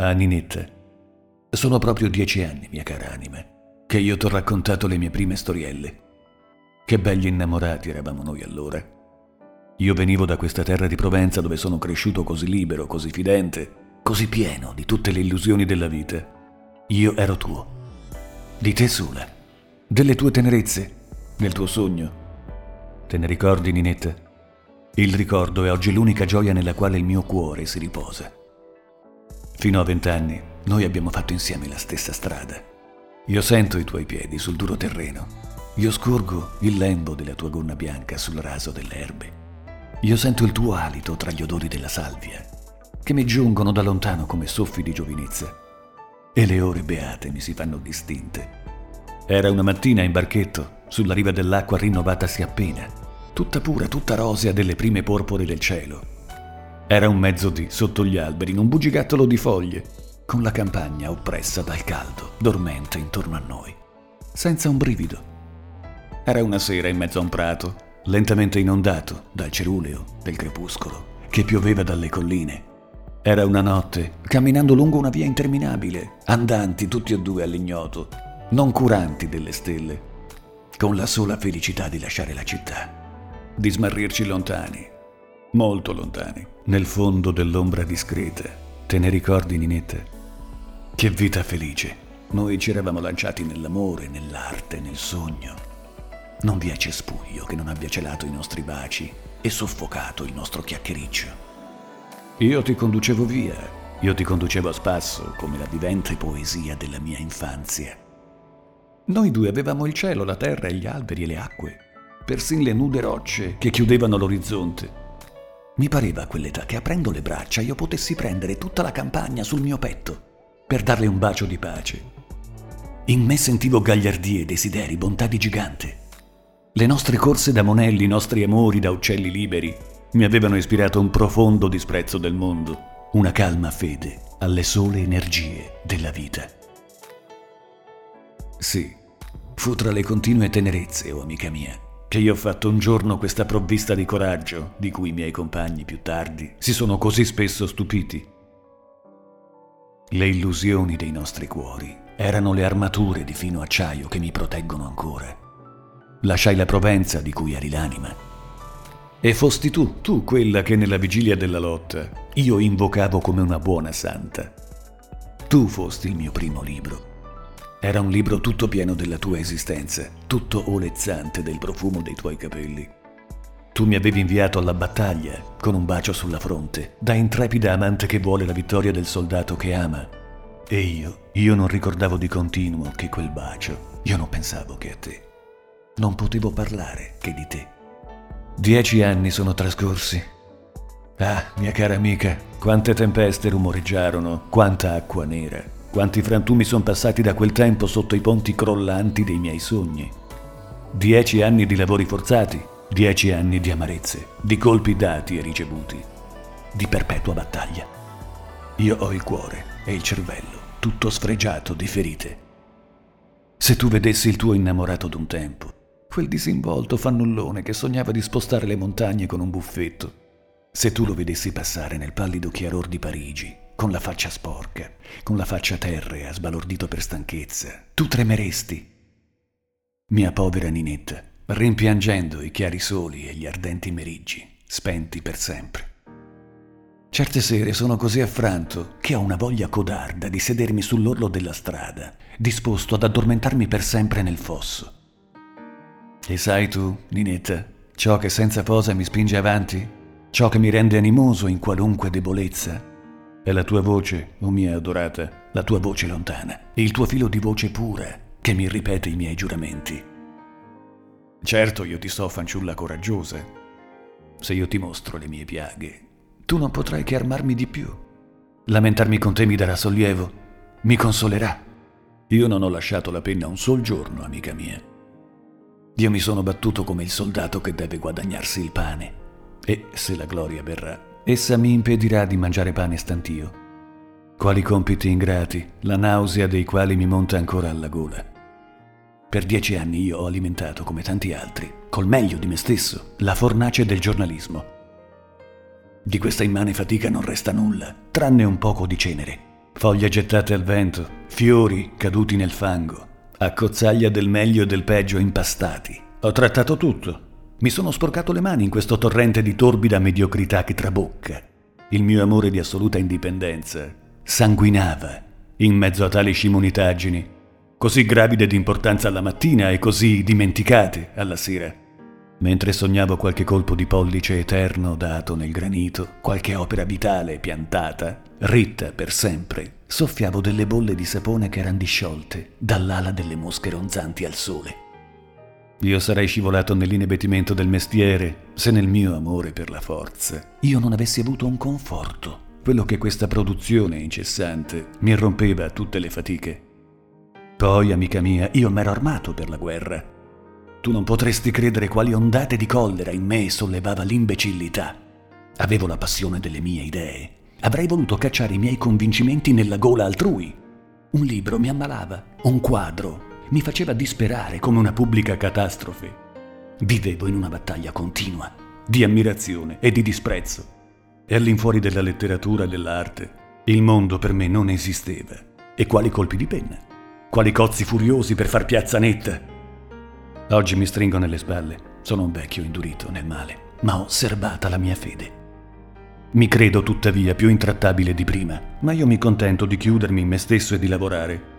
Ah, Ninetta, sono proprio dieci anni, mia cara anima, che io ti ho raccontato le mie prime storielle. Che belli innamorati eravamo noi allora. Io venivo da questa terra di Provenza dove sono cresciuto così libero, così fidente, così pieno di tutte le illusioni della vita. Io ero tuo. Di te sola. Delle tue tenerezze. Del tuo sogno. Te ne ricordi, Ninetta? Il ricordo è oggi l'unica gioia nella quale il mio cuore si riposa. Fino a vent'anni noi abbiamo fatto insieme la stessa strada. Io sento i tuoi piedi sul duro terreno. Io scorgo il lembo della tua gonna bianca sul raso delle erbe. Io sento il tuo alito tra gli odori della salvia, che mi giungono da lontano come soffi di giovinezza. E le ore beate mi si fanno distinte. Era una mattina in barchetto, sulla riva dell'acqua rinnovatasi appena, tutta pura, tutta rosea delle prime porpore del cielo, era un mezzodì sotto gli alberi, in un bugigattolo di foglie, con la campagna oppressa dal caldo, dormente intorno a noi, senza un brivido. Era una sera in mezzo a un prato, lentamente inondato dal ceruleo del crepuscolo, che pioveva dalle colline. Era una notte, camminando lungo una via interminabile, andanti tutti e due all'ignoto, non curanti delle stelle, con la sola felicità di lasciare la città, di smarrirci lontani, molto lontani, nel fondo dell'ombra discreta. Te ne ricordi, Ninetta? Che vita felice. Noi ci eravamo lanciati nell'amore, nell'arte, nel sogno. Non vi è cespuglio che non abbia celato i nostri baci e soffocato il nostro chiacchiericcio. Io ti conducevo via, io ti conducevo a spasso come la vivente poesia della mia infanzia. Noi due avevamo il cielo, la terra, gli alberi e le acque, persino le nude rocce che chiudevano l'orizzonte mi pareva a quell'età che aprendo le braccia io potessi prendere tutta la campagna sul mio petto per darle un bacio di pace. In me sentivo gagliardie, desideri, bontà di gigante. Le nostre corse da monelli, i nostri amori da uccelli liberi mi avevano ispirato un profondo disprezzo del mondo, una calma fede alle sole energie della vita. Sì, fu tra le continue tenerezze, o oh amica mia, che io ho fatto un giorno questa provvista di coraggio, di cui i miei compagni più tardi si sono così spesso stupiti. Le illusioni dei nostri cuori erano le armature di fino acciaio che mi proteggono ancora. Lasciai la Provenza di cui eri l'anima. E fosti tu, tu quella che nella vigilia della lotta io invocavo come una buona santa. Tu fosti il mio primo libro era un libro tutto pieno della tua esistenza, tutto olezzante del profumo dei tuoi capelli. Tu mi avevi inviato alla battaglia, con un bacio sulla fronte, da intrepida amante che vuole la vittoria del soldato che ama. E io, io non ricordavo di continuo che quel bacio, io non pensavo che a te. Non potevo parlare che di te. Dieci anni sono trascorsi. Ah, mia cara amica, quante tempeste rumoreggiarono, quanta acqua nera. Quanti frantumi sono passati da quel tempo sotto i ponti crollanti dei miei sogni. Dieci anni di lavori forzati, dieci anni di amarezze, di colpi dati e ricevuti, di perpetua battaglia. Io ho il cuore e il cervello tutto sfregiato di ferite. Se tu vedessi il tuo innamorato d'un tempo, quel disinvolto fannullone che sognava di spostare le montagne con un buffetto, se tu lo vedessi passare nel pallido chiaror di Parigi, con la faccia sporca, con la faccia terrea, sbalordito per stanchezza, tu tremeresti. Mia povera Ninetta, rimpiangendo i chiari soli e gli ardenti meriggi, spenti per sempre. Certe sere sono così affranto che ho una voglia codarda di sedermi sull'orlo della strada, disposto ad addormentarmi per sempre nel fosso. E sai tu, Ninetta, ciò che senza posa mi spinge avanti? Ciò che mi rende animoso in qualunque debolezza? È la tua voce, o oh mia adorata, la tua voce lontana, il tuo filo di voce pura che mi ripete i miei giuramenti. Certo io ti so fanciulla coraggiosa. Se io ti mostro le mie piaghe, tu non potrai che armarmi di più. Lamentarmi con te mi darà sollievo, mi consolerà. Io non ho lasciato la penna un sol giorno, amica mia. Io mi sono battuto come il soldato che deve guadagnarsi il pane. E se la gloria verrà, essa mi impedirà di mangiare pane stantio. Quali compiti ingrati, la nausea dei quali mi monta ancora alla gola. Per dieci anni io ho alimentato, come tanti altri, col meglio di me stesso, la fornace del giornalismo. Di questa immane fatica non resta nulla, tranne un poco di cenere, foglie gettate al vento, fiori caduti nel fango, accozzaglia del meglio e del peggio impastati. Ho trattato tutto. Mi sono sporcato le mani in questo torrente di torbida mediocrità che trabocca. Il mio amore di assoluta indipendenza sanguinava in mezzo a tali scimunitaggini, così gravide di importanza alla mattina e così dimenticate alla sera. Mentre sognavo qualche colpo di pollice eterno dato nel granito, qualche opera vitale piantata, ritta per sempre, soffiavo delle bolle di sapone che erano disciolte dall'ala delle mosche ronzanti al sole. Io sarei scivolato nell'inebettimento del mestiere se nel mio amore per la forza io non avessi avuto un conforto, quello che questa produzione incessante mi irrompeva tutte le fatiche. Poi, amica mia, io m'ero armato per la guerra tu non potresti credere quali ondate di collera in me sollevava l'imbecillità. Avevo la passione delle mie idee. Avrei voluto cacciare i miei convincimenti nella gola altrui. Un libro mi ammalava, un quadro mi faceva disperare come una pubblica catastrofe. Vivevo in una battaglia continua, di ammirazione e di disprezzo. E all'infuori della letteratura e dell'arte, il mondo per me non esisteva. E quali colpi di penna? Quali cozzi furiosi per far piazza netta? Oggi mi stringo nelle spalle. Sono un vecchio indurito nel male, ma ho serbata la mia fede. Mi credo tuttavia più intrattabile di prima, ma io mi contento di chiudermi in me stesso e di lavorare.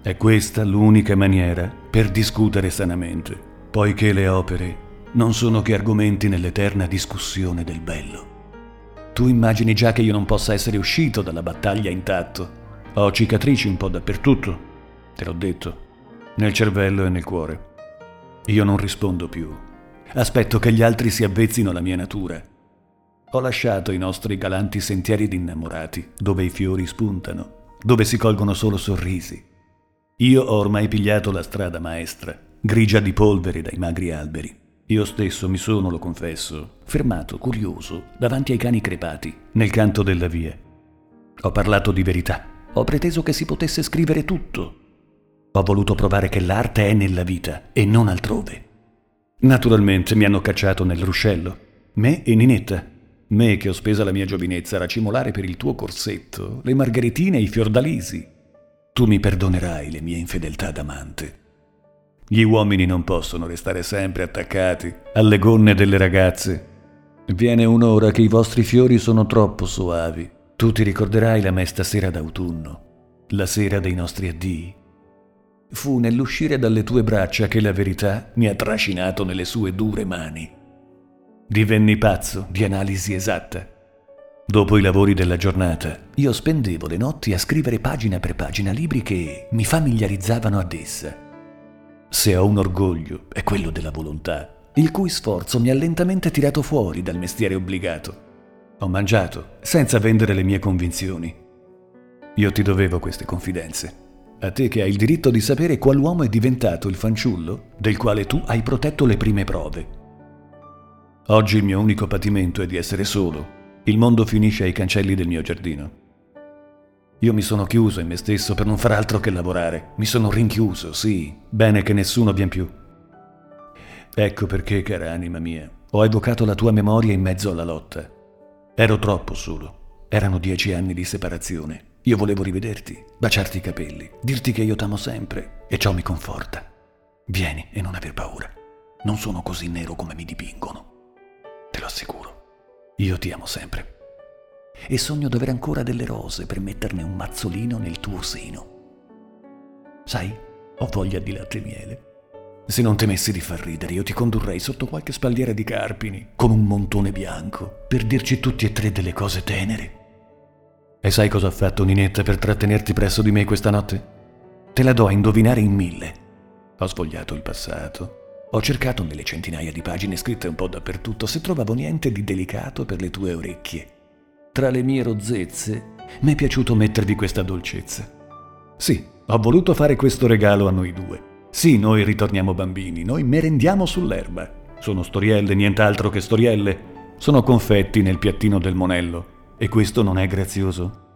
È questa l'unica maniera per discutere sanamente, poiché le opere non sono che argomenti nell'eterna discussione del bello. Tu immagini già che io non possa essere uscito dalla battaglia intatto. Ho cicatrici un po' dappertutto, te l'ho detto, nel cervello e nel cuore. Io non rispondo più. Aspetto che gli altri si avvezzino alla mia natura. Ho lasciato i nostri galanti sentieri di innamorati, dove i fiori spuntano, dove si colgono solo sorrisi. Io ho ormai pigliato la strada maestra, grigia di polvere dai magri alberi. Io stesso mi sono, lo confesso, fermato, curioso, davanti ai cani crepati, nel canto della via. Ho parlato di verità. Ho preteso che si potesse scrivere tutto, ho voluto provare che l'arte è nella vita e non altrove. Naturalmente mi hanno cacciato nel ruscello. Me e Ninetta. Me che ho spesa la mia giovinezza a racimolare per il tuo corsetto, le margheritine e i fiordalisi. Tu mi perdonerai le mie infedeltà d'amante. Gli uomini non possono restare sempre attaccati alle gonne delle ragazze. Viene un'ora che i vostri fiori sono troppo soavi. Tu ti ricorderai la mesta sera d'autunno, la sera dei nostri addii. Fu nell'uscire dalle tue braccia che la verità mi ha trascinato nelle sue dure mani. Divenni pazzo di analisi esatta. Dopo i lavori della giornata, io spendevo le notti a scrivere pagina per pagina libri che mi familiarizzavano ad essa. Se ho un orgoglio, è quello della volontà, il cui sforzo mi ha lentamente tirato fuori dal mestiere obbligato. Ho mangiato, senza vendere le mie convinzioni. Io ti dovevo queste confidenze. A te che hai il diritto di sapere qual'uomo è diventato il fanciullo del quale tu hai protetto le prime prove. Oggi il mio unico patimento è di essere solo. Il mondo finisce ai cancelli del mio giardino. Io mi sono chiuso in me stesso per non far altro che lavorare. Mi sono rinchiuso, sì. Bene che nessuno vien più. Ecco perché, cara anima mia, ho evocato la tua memoria in mezzo alla lotta. Ero troppo solo. Erano dieci anni di separazione. Io volevo rivederti, baciarti i capelli, dirti che io t'amo sempre e ciò mi conforta. Vieni e non aver paura. Non sono così nero come mi dipingono. Te lo assicuro. Io ti amo sempre. E sogno d'avere ancora delle rose per metterne un mazzolino nel tuo seno. Sai, ho voglia di latte e miele. Se non temessi di far ridere, io ti condurrei sotto qualche spalliera di carpini, con un montone bianco, per dirci tutti e tre delle cose tenere e sai cosa ha fatto Ninetta per trattenerti presso di me questa notte? Te la do a indovinare in mille. Ho sfogliato il passato. Ho cercato nelle centinaia di pagine scritte un po' dappertutto se trovavo niente di delicato per le tue orecchie. Tra le mie rozzezze mi è piaciuto mettervi questa dolcezza. Sì, ho voluto fare questo regalo a noi due. Sì, noi ritorniamo bambini, noi merendiamo sull'erba. Sono storielle, nient'altro che storielle. Sono confetti nel piattino del monello. E questo non è grazioso?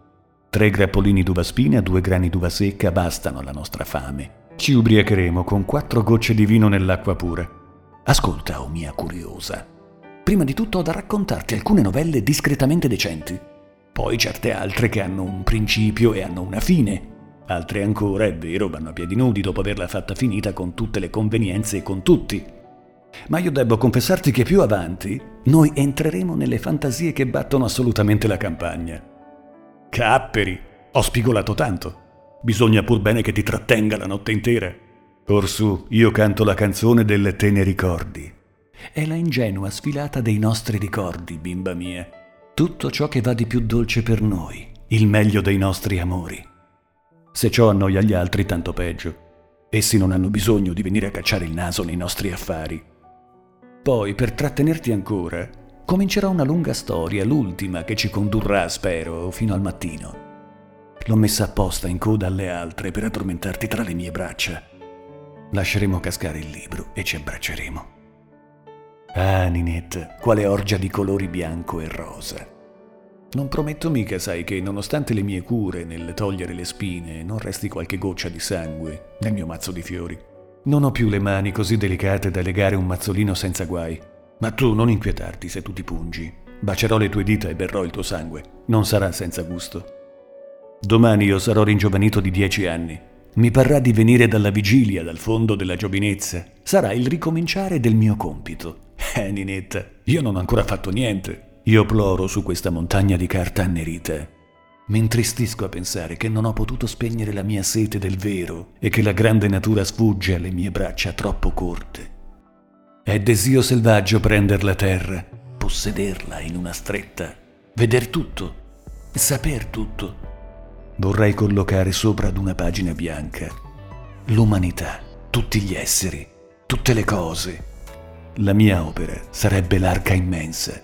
Tre grappolini d'uva spina, due grani d'uva secca bastano alla nostra fame. Ci ubriacheremo con quattro gocce di vino nell'acqua pura. Ascolta, o oh mia curiosa. Prima di tutto ho da raccontarti alcune novelle discretamente decenti. Poi certe altre che hanno un principio e hanno una fine. Altre ancora, è vero, vanno a piedi nudi dopo averla fatta finita con tutte le convenienze e con tutti. Ma io devo confessarti che più avanti noi entreremo nelle fantasie che battono assolutamente la campagna. Capperi, ho spigolato tanto. Bisogna pur bene che ti trattenga la notte intera. Orsù, io canto la canzone delle te ne ricordi. È la ingenua sfilata dei nostri ricordi, bimba mia. Tutto ciò che va di più dolce per noi, il meglio dei nostri amori. Se ciò annoia gli altri, tanto peggio. Essi non hanno bisogno di venire a cacciare il naso nei nostri affari. Poi, per trattenerti ancora, comincerà una lunga storia, l'ultima che ci condurrà, spero, fino al mattino. L'ho messa apposta in coda alle altre per addormentarti tra le mie braccia. Lasceremo cascare il libro e ci abbracceremo. Ah, Ninette, quale orgia di colori bianco e rosa. Non prometto mica, sai, che nonostante le mie cure nel togliere le spine, non resti qualche goccia di sangue nel mio mazzo di fiori. Non ho più le mani così delicate da legare un mazzolino senza guai. Ma tu non inquietarti se tu ti pungi. Bacerò le tue dita e berrò il tuo sangue. Non sarà senza gusto. Domani io sarò ringiovanito di dieci anni mi parrà di venire dalla vigilia, dal fondo della giovinezza. Sarà il ricominciare del mio compito. Eh, Ninetta, io non ho ancora fatto niente. Io ploro su questa montagna di carta annerita. Mi intristisco a pensare che non ho potuto spegnere la mia sete del vero e che la grande natura sfugge alle mie braccia troppo corte. È desio selvaggio prender la terra, possederla in una stretta, veder tutto, saper tutto vorrei collocare sopra ad una pagina bianca l'umanità, tutti gli esseri, tutte le cose. La mia opera sarebbe l'arca immensa.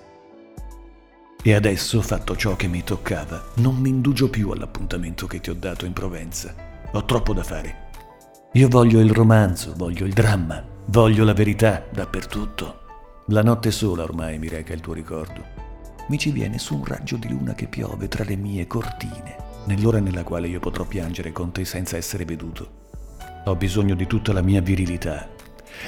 E adesso, fatto ciò che mi toccava, non mi indugio più all'appuntamento che ti ho dato in Provenza. Ho troppo da fare. Io voglio il romanzo, voglio il dramma, voglio la verità dappertutto. La notte sola ormai mi reca il tuo ricordo. Mi ci viene su un raggio di luna che piove tra le mie cortine nell'ora nella quale io potrò piangere con te senza essere veduto. Ho bisogno di tutta la mia virilità.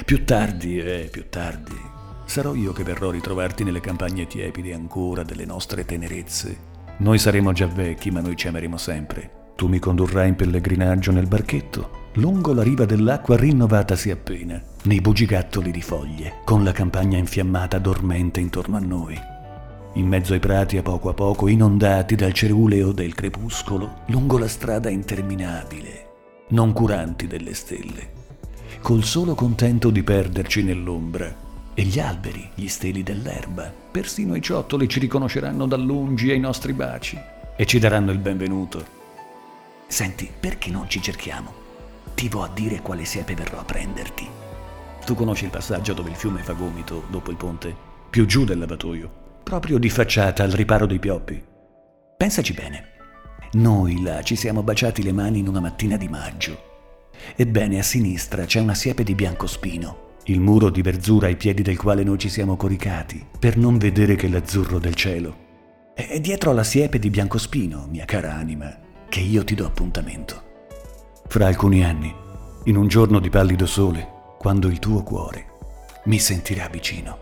Più tardi, eh, più tardi, sarò io che verrò a ritrovarti nelle campagne tiepide ancora delle nostre tenerezze. Noi saremo già vecchi, ma noi ci ameremo sempre. Tu mi condurrai in pellegrinaggio nel barchetto, lungo la riva dell'acqua rinnovatasi appena, nei bugigattoli di foglie, con la campagna infiammata dormente intorno a noi in mezzo ai prati a poco a poco inondati dal ceruleo del crepuscolo, lungo la strada interminabile, non curanti delle stelle, col solo contento di perderci nell'ombra. E gli alberi, gli steli dell'erba, persino i ciottoli ci riconosceranno da lungi ai nostri baci e ci daranno il benvenuto. Senti, perché non ci cerchiamo? Ti vo a dire quale siepe verrò a prenderti. Tu conosci il passaggio dove il fiume fa gomito dopo il ponte? Più giù del lavatoio proprio di facciata al riparo dei pioppi. Pensaci bene. Noi là ci siamo baciati le mani in una mattina di maggio. Ebbene, a sinistra c'è una siepe di biancospino, il muro di verzura ai piedi del quale noi ci siamo coricati, per non vedere che l'azzurro del cielo. E dietro alla siepe di biancospino, mia cara anima, che io ti do appuntamento. Fra alcuni anni, in un giorno di pallido sole, quando il tuo cuore mi sentirà vicino.